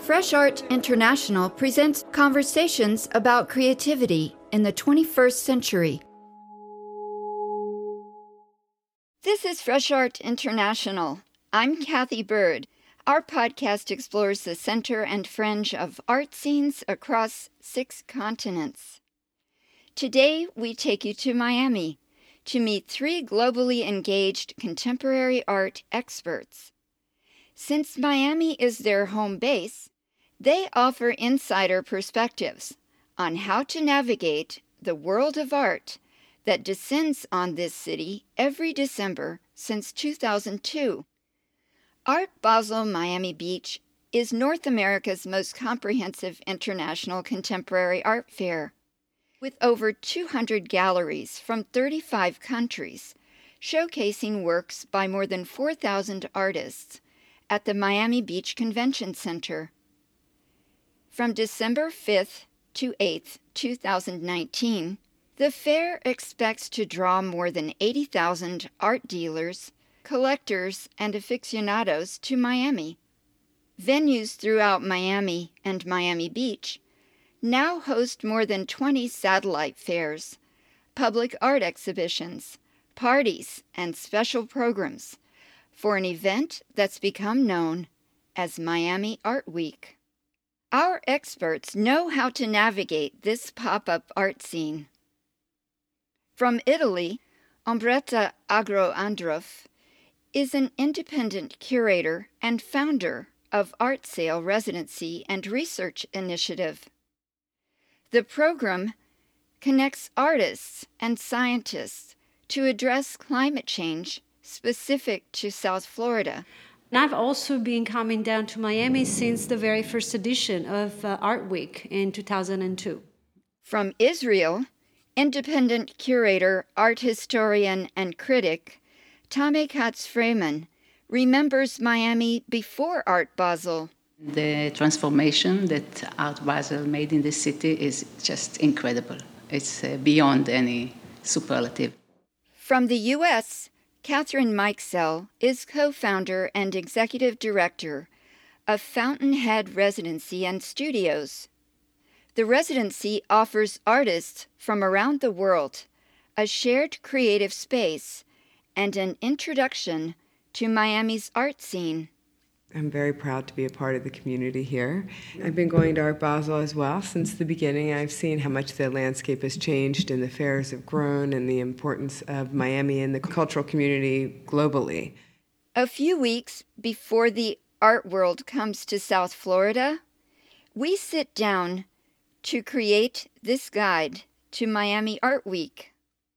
Fresh Art International presents conversations about creativity in the 21st century. This is Fresh Art International. I'm Kathy Bird. Our podcast explores the center and fringe of art scenes across six continents. Today, we take you to Miami to meet three globally engaged contemporary art experts. Since Miami is their home base, they offer insider perspectives on how to navigate the world of art that descends on this city every December since 2002. Art Basel Miami Beach is North America's most comprehensive international contemporary art fair. With over 200 galleries from 35 countries, showcasing works by more than 4,000 artists at the Miami Beach Convention Center. From December 5th to 8th, 2019, the fair expects to draw more than 80,000 art dealers, collectors, and aficionados to Miami. Venues throughout Miami and Miami Beach now host more than 20 satellite fairs, public art exhibitions, parties, and special programs for an event that's become known as Miami Art Week. Our experts know how to navigate this pop up art scene. From Italy, Ombretta Agro Andruff is an independent curator and founder of ArtSail Residency and Research Initiative. The program connects artists and scientists to address climate change specific to South Florida. And I've also been coming down to Miami since the very first edition of uh, Art Week in 2002. From Israel, independent curator, art historian, and critic Tami Katz Freiman remembers Miami before Art Basel. The transformation that Art Basel made in the city is just incredible. It's uh, beyond any superlative. From the U.S., Kathryn Mikesell is co founder and executive director of Fountainhead Residency and Studios. The residency offers artists from around the world a shared creative space and an introduction to Miami's art scene. I'm very proud to be a part of the community here. I've been going to Art Basel as well since the beginning. I've seen how much the landscape has changed and the fairs have grown and the importance of Miami and the cultural community globally. A few weeks before the art world comes to South Florida, we sit down to create this guide to Miami Art Week.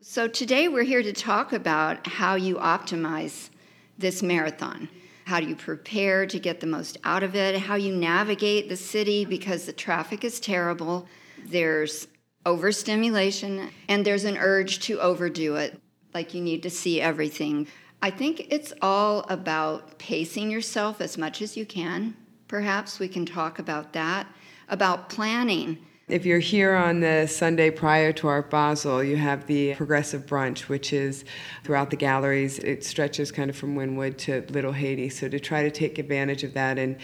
So today we're here to talk about how you optimize this marathon. How do you prepare to get the most out of it? How you navigate the city because the traffic is terrible. There's overstimulation and there's an urge to overdo it. Like you need to see everything. I think it's all about pacing yourself as much as you can. Perhaps we can talk about that, about planning if you're here on the Sunday prior to Art Basel, you have the Progressive Brunch, which is throughout the galleries. It stretches kind of from Wynwood to Little Haiti. So to try to take advantage of that and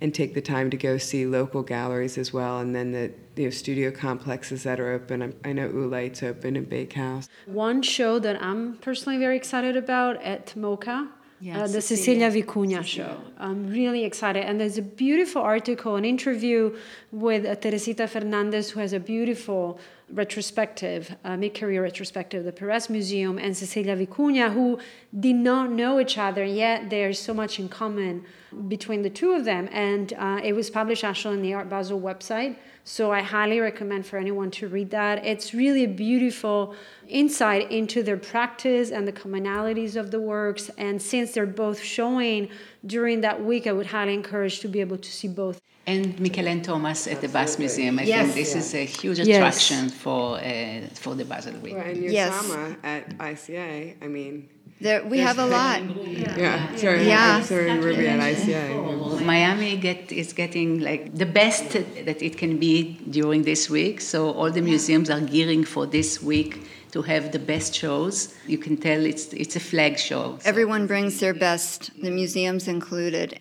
and take the time to go see local galleries as well, and then the you know, studio complexes that are open. I know Oolite's open in Bakehouse. One show that I'm personally very excited about at MoCA yeah, uh, the Cecilia, Cecilia Vicuña show. I'm really excited. And there's a beautiful article, an interview with uh, Teresita Fernandez, who has a beautiful retrospective, uh, mid-career retrospective, the Perez Museum, and Cecilia Vicuña, who did not know each other, yet there's so much in common between the two of them. And uh, it was published actually on the Art Basel website. So I highly recommend for anyone to read that. It's really a beautiful insight into their practice and the commonalities of the works. And since they're both showing during that week, I would highly encourage to be able to see both. And Mickalene Thomas at the Basel Museum. I yes. think this yeah. is a huge attraction yes. for uh, for the Basel Week. Well, and your yes. at ICA, I mean, There, we have a lot. Yeah, yeah. sorry, yeah. sorry, Ruby at ICA. Miami get is getting like the best that it can be during this week. So all the museums are gearing for this week to have the best shows. You can tell it's it's a flag show. So. Everyone brings their best, the museums included.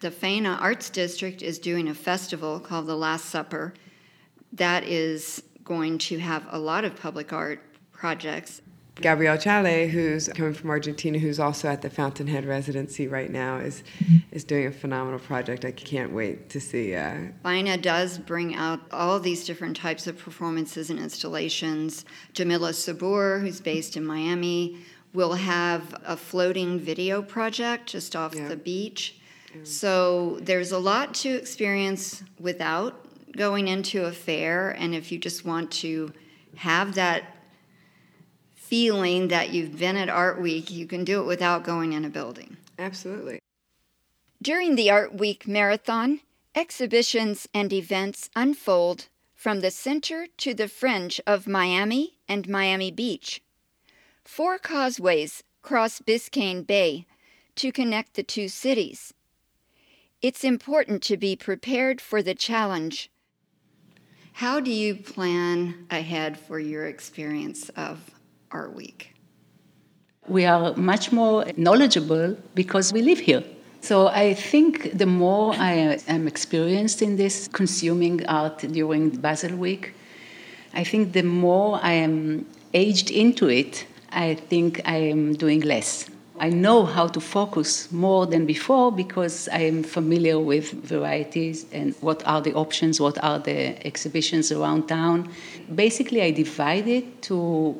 The Faena Arts District is doing a festival called the Last Supper. That is going to have a lot of public art projects. Gabriel Chaile, who's coming from Argentina, who's also at the Fountainhead residency right now, is is doing a phenomenal project. I can't wait to see. Uh, Faena does bring out all these different types of performances and installations. Jamilah Sabur, who's based in Miami, will have a floating video project just off yeah. the beach. So there's a lot to experience without going into a fair, and if you just want to have that feeling that you've been at Art Week, you can do it without going in a building. Absolutely. During the Art Week marathon, exhibitions and events unfold from the center to the fringe of Miami and Miami Beach. Four causeways cross Biscayne Bay to connect the two cities. It's important to be prepared for the challenge. How do you plan ahead for your experience of Art Week? We are much more knowledgeable because we live here. So I think the more I am experienced in this consuming art during Basel Week, I think the more I am aged into it, I think I am doing less. I know how to focus more than before because I am familiar with varieties and what are the options, what are the exhibitions around town. Basically, I divide it to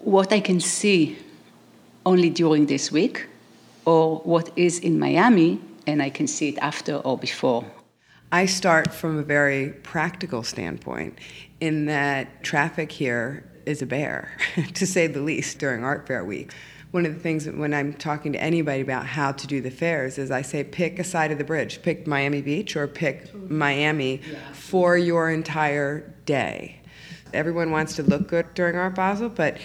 what I can see only during this week, or what is in Miami and I can see it after or before. I start from a very practical standpoint in that traffic here is a bear, to say the least, during Art Fair Week. One of the things when I'm talking to anybody about how to do the fairs is I say pick a side of the bridge, pick Miami Beach or pick Miami for your entire day. Everyone wants to look good during Art Basel, but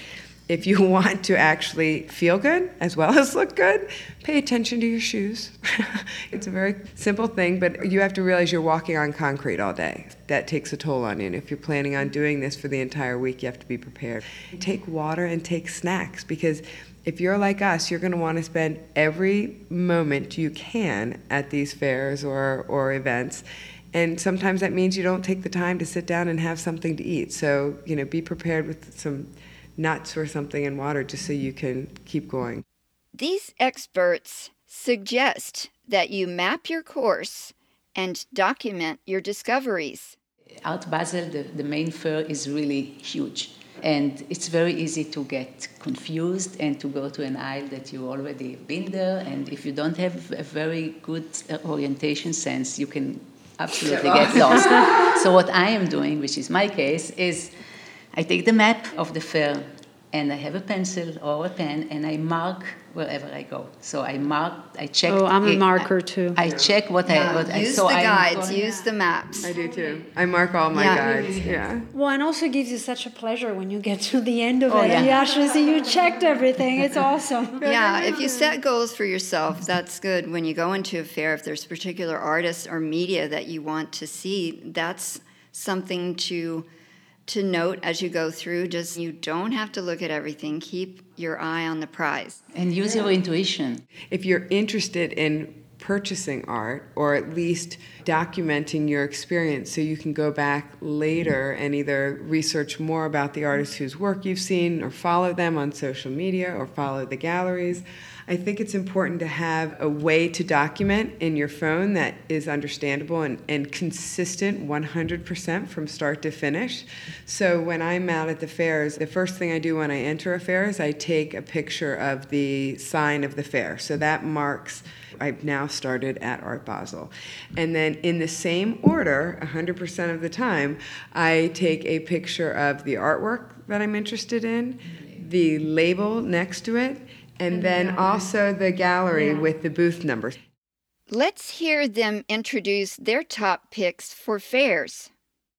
if you want to actually feel good as well as look good, pay attention to your shoes. it's a very simple thing, but you have to realize you're walking on concrete all day. That takes a toll on you. And if you're planning on doing this for the entire week, you have to be prepared. Take water and take snacks because if you're like us, you're going to want to spend every moment you can at these fairs or, or events. And sometimes that means you don't take the time to sit down and have something to eat. So, you know, be prepared with some nuts or something in water just so you can keep going. These experts suggest that you map your course and document your discoveries. Out Basel, the, the main fair, is really huge. And it's very easy to get confused and to go to an aisle that you already been there. And if you don't have a very good uh, orientation sense, you can absolutely get lost. so, what I am doing, which is my case, is I take the map of the fair and I have a pencil or a pen and I mark wherever I go. So I mark, I check. Oh, I'm a marker too. I check what yeah, I. What use I, so the guides, use the maps. I do too. I mark all my yeah. guides. Yeah. Well, and also gives you such a pleasure when you get to the end of oh, it yeah. and you actually see you checked everything. It's awesome. yeah, if you set goals for yourself, that's good. When you go into a fair, if there's particular artists or media that you want to see, that's something to to note as you go through just you don't have to look at everything. Keep your eye on the prize. And use your intuition. If you're interested in purchasing art or at least documenting your experience so you can go back later and either research more about the artists whose work you've seen or follow them on social media or follow the galleries I think it's important to have a way to document in your phone that is understandable and, and consistent 100% from start to finish. So when I'm out at the fairs, the first thing I do when I enter a fair is I take a picture of the sign of the fair. So that marks I've now started at Art Basel. And then in the same order, 100% of the time, I take a picture of the artwork that I'm interested in, the label next to it, and then also the gallery yeah. with the booth numbers. Let's hear them introduce their top picks for fairs.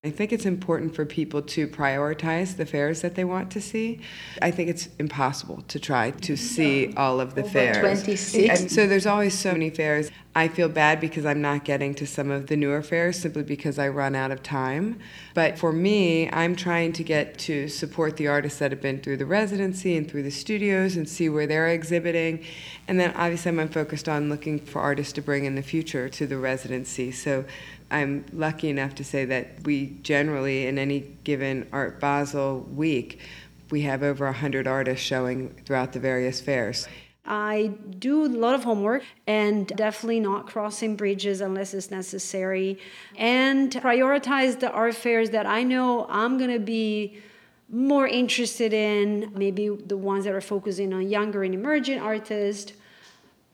I think it's important for people to prioritize the fairs that they want to see. I think it's impossible to try to see all of the Over fairs. 26. And so there's always so many fairs. I feel bad because I'm not getting to some of the newer fairs simply because I run out of time. But for me, I'm trying to get to support the artists that have been through the residency and through the studios and see where they're exhibiting. And then obviously I'm focused on looking for artists to bring in the future to the residency. So I'm lucky enough to say that we generally, in any given Art Basel week, we have over 100 artists showing throughout the various fairs. I do a lot of homework and definitely not crossing bridges unless it's necessary, and prioritize the art fairs that I know I'm going to be more interested in, maybe the ones that are focusing on younger and emerging artists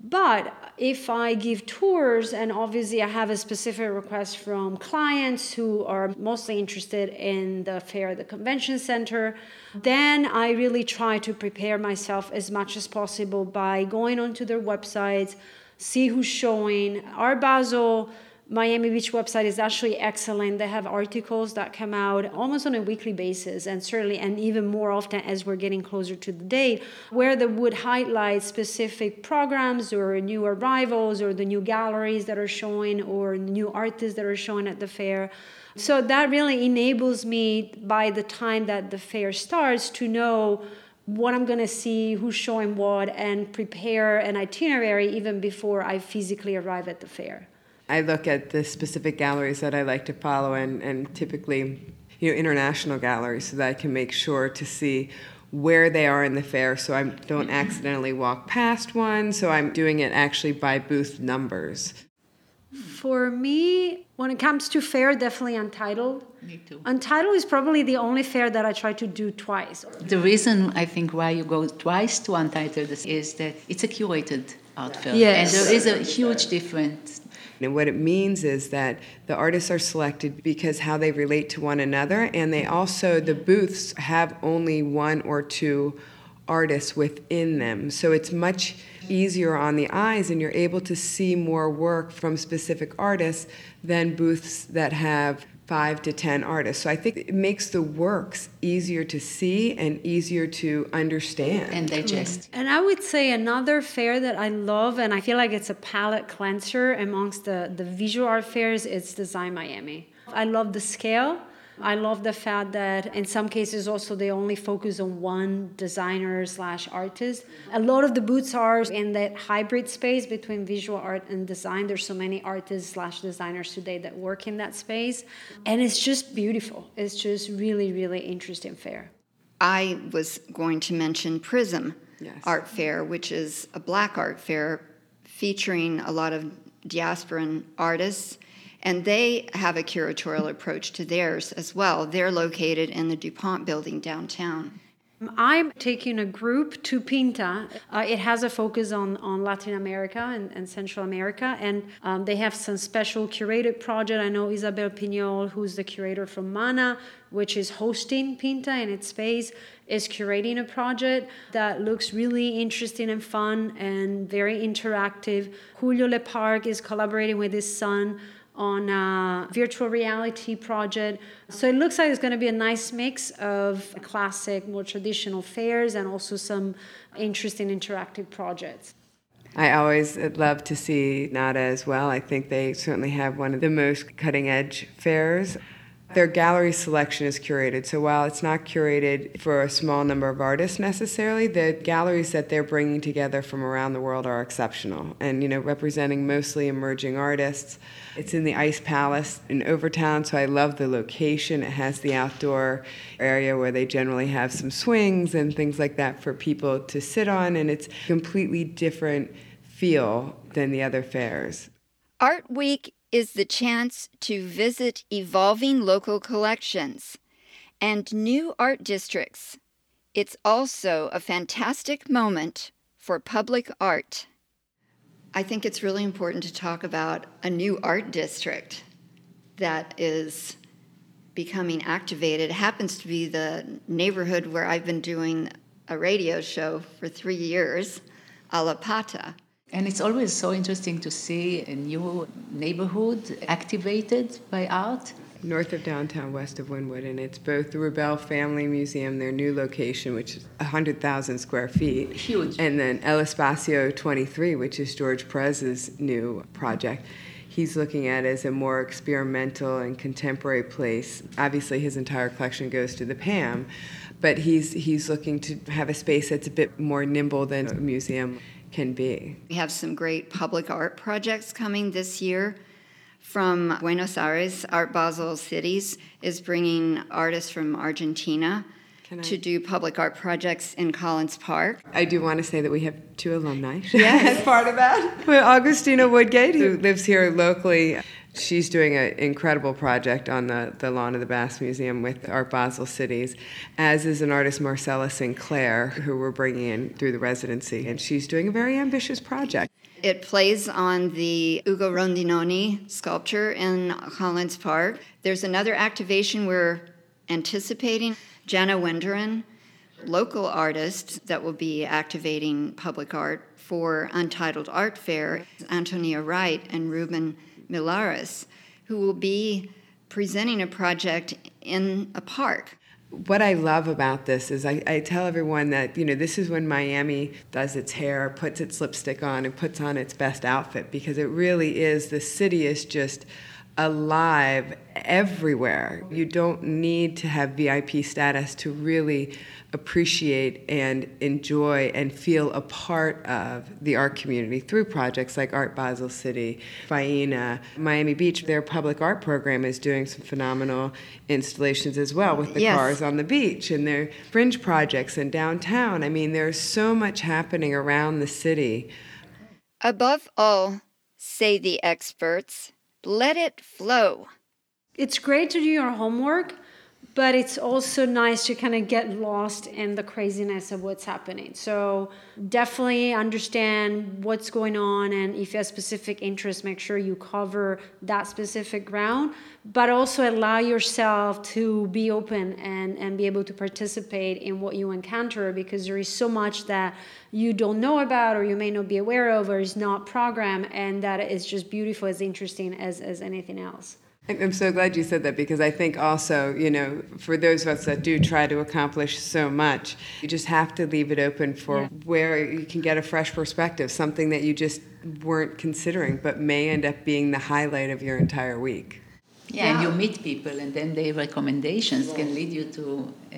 but if I give tours, and obviously I have a specific request from clients who are mostly interested in the fair, the convention center, then I really try to prepare myself as much as possible by going onto their websites, see who's showing. Art Basel Miami Beach website is actually excellent. They have articles that come out almost on a weekly basis, and certainly, and even more often as we're getting closer to the date, where they would highlight specific programs or new arrivals or the new galleries that are showing or new artists that are showing at the fair. So that really enables me by the time that the fair starts to know what I'm going to see, who's showing what, and prepare an itinerary even before I physically arrive at the fair. I look at the specific galleries that I like to follow, and, and typically, you know, international galleries, so that I can make sure to see where they are in the fair, so I don't mm-hmm. accidentally walk past one. So I'm doing it actually by booth numbers. For me, when it comes to fair, definitely Untitled. Me too. Untitled is probably the only fair that I try to do twice. The reason I think why you go twice to Untitled is that it's a curated art fair. Yes. And there is a huge difference and what it means is that the artists are selected because how they relate to one another, and they also, the booths have only one or two artists within them. So it's much easier on the eyes, and you're able to see more work from specific artists than booths that have five to ten artists. So I think it makes the works easier to see and easier to understand and digest. Mm-hmm. And I would say another fair that I love, and I feel like it's a palate cleanser amongst the, the visual art fairs, it's Design Miami. I love the scale. I love the fact that in some cases also they only focus on one designer slash artist. A lot of the booths are in that hybrid space between visual art and design. There's so many artists slash designers today that work in that space, and it's just beautiful. It's just really really interesting fair. I was going to mention Prizm yes. Art Fair, which is a black art fair featuring a lot of diasporan artists and they have a curatorial approach to theirs as well. They're located in the DuPont building downtown. I'm taking a group to Pinta. Uh, it has a focus on, on Latin America and, and Central America, and um, they have some special curated project. I know Isabel Pignol, who's the curator from MANA, which is hosting Pinta in its space, is curating a project that looks really interesting and fun and very interactive. Julio Le Parc is collaborating with his son on a virtual reality project. So it looks like it's going to be a nice mix of classic, more traditional fairs and also some interesting interactive projects. I always love to see NADA as well. I think they certainly have one of the most cutting edge fairs. Their gallery selection is curated, so while it's not curated for a small number of artists necessarily, the galleries that they're bringing together from around the world are exceptional and, you know, representing mostly emerging artists. It's in the Ice Palace in Overtown, so I love the location. It has the outdoor area where they generally have some swings and things like that for people to sit on, and it's completely different feel than the other fairs. Art Week is the chance to visit evolving local collections and new art districts. It's also a fantastic moment for public art. I think it's really important to talk about a new art district that is becoming activated. It happens to be the neighborhood where I've been doing a radio show for three years, Allapattah. And it's always so interesting to see a new neighborhood activated by art. north of downtown, west of Wynwood, and it's both the Rubell Family Museum, their new location, which is 100,000 square feet. Huge. And then El Espacio 23, which is Jorge Perez's new project. He's looking at as a more experimental and contemporary place. Obviously, his entire collection goes to the PAM, but he's, he's looking to have a space that's a bit more nimble than a museum can be. We have some great public art projects coming this year. From Buenos Aires, Art Basel Cities is bringing artists from Argentina to do public art projects in Collins Park. I do want to say that we have two alumni yes. as part of that. Agustina Woodgate, who lives here locally, She's doing an incredible project on the, the lawn of the Bass Museum with Art Basel Cities, as is an artist, Marcela Sinclair, who we're bringing in through the residency. And she's doing a very ambitious project. It plays on the Ugo Rondinone sculpture in Collins Park. There's another activation we're anticipating. Jana Wenderin, local artist that will be activating public art for Untitled Art Fair, Antonia Wright and Ruben Millares, who will be presenting a project in a park. What I love about this is I, I, tell everyone that, you know, this is when Miami does its hair, puts its lipstick on, and puts on its best outfit because it really is, the city is just alive everywhere. You don't need to have VIP status to really appreciate and enjoy and feel a part of the art community through projects like Art Basel City, Faena, Miami Beach. Their public art program is doing some phenomenal installations as well with the yes. cars on the beach and their fringe projects in downtown. I mean, there's so much happening around the city. Above all, say the experts, let it flow. It's great to do your homework, but it's also nice to kind of get lost in the craziness of what's happening. So definitely understand what's going on, and if you have specific interest, make sure you cover that specific ground. But also allow yourself to be open and and be able to participate in what you encounter because there is so much that you don't know about or you may not be aware of or is not programmed, and that is just beautiful, as interesting as as anything else. I'm so glad you said that because I think also, you know, for those of us that do try to accomplish so much, you just have to leave it open for yeah. where you can get a fresh perspective, something that you just weren't considering, but may end up being the highlight of your entire week. Yeah, yeah. and you meet people, and then their recommendations can lead you to uh,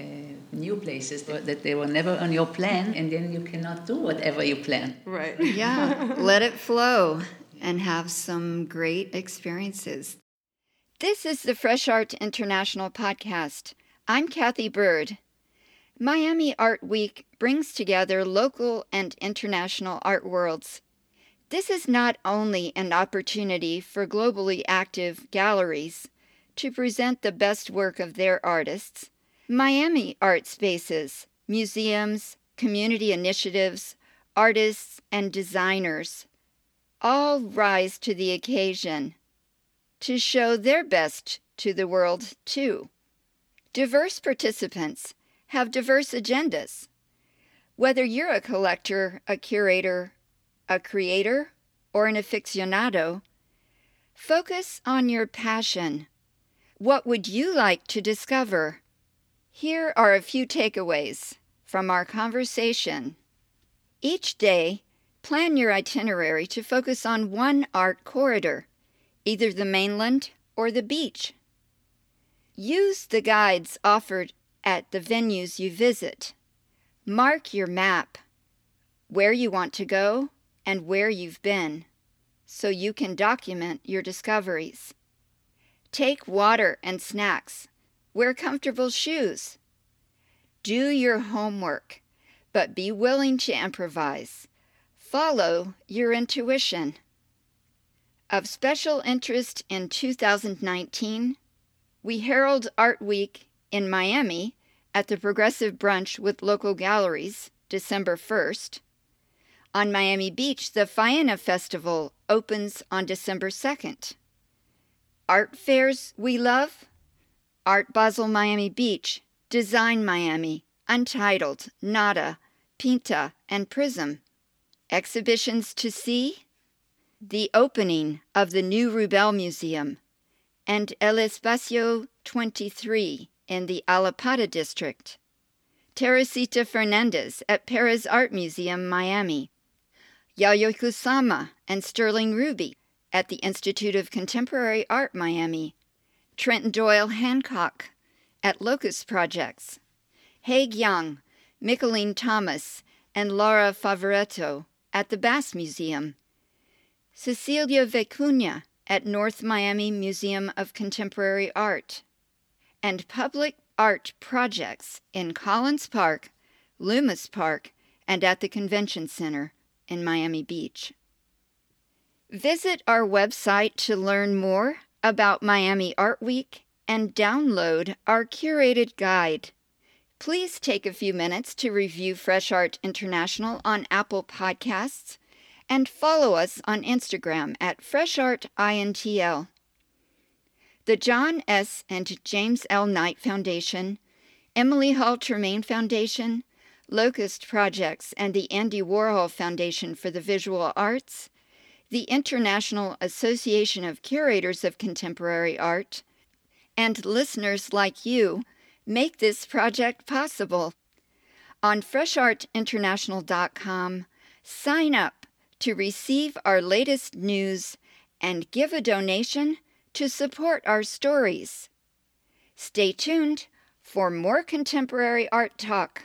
new places that they were never on your plan, and then you cannot do whatever you plan. Right. Yeah, let it flow and have some great experiences. This is the Fresh Art International podcast. I'm Kathy Bird. Miami Art Week brings together local and international art worlds. This is not only an opportunity for globally active galleries to present the best work of their artists, Miami art spaces, museums, community initiatives, artists, and designers all rise to the occasion to show their best to the world, too. Diverse participants have diverse agendas. Whether you're a collector, a curator, a creator, or an aficionado, focus on your passion. What would you like to discover? Here are a few takeaways from our conversation. Each day, plan your itinerary to focus on one art corridor either the mainland or the beach. Use the guides offered at the venues you visit. Mark your map, where you want to go, and where you've been, so you can document your discoveries. Take water and snacks. Wear comfortable shoes. Do your homework, but be willing to improvise. Follow your intuition. Of special interest in 2019, we herald Art Week in Miami at the Progressive Brunch with local galleries, December 1st. On Miami Beach, the Faena Festival opens on December 2nd. Art fairs we love? Art Basel Miami Beach, Design Miami, Untitled, Nada, Pinta, and Prizm. Exhibitions to see? The opening of the new Rubell Museum, and El Espacio 23 in the Allapattah district. Teresita Fernandez at Perez Art Museum, Miami. Yayoi Kusama and Sterling Ruby at the Institute of Contemporary Art, Miami. Trenton Doyle Hancock at Locust Projects. Haegue Yang, Mickalene Thomas, and Lara Favaretto at the Bass Museum. Cecilia Vicuña at North Miami Museum of Contemporary Art. And public art projects in Collins Park, Lummus Park, and at the Convention Center in Miami Beach. Visit our website to learn more about Miami Art Week and download our curated guide. Please take a few minutes to review Fresh Art International on Apple Podcasts and follow us on Instagram at FreshArtINTL. The John S. and James L. Knight Foundation, Emily Hall Tremaine Foundation, Locust Projects, and the Andy Warhol Foundation for the Visual Arts, the International Association of Curators of Contemporary Art, and listeners like you make this project possible. On freshartinternational.com, sign up to receive our latest news and give a donation to support our stories. Stay tuned for more contemporary art talk.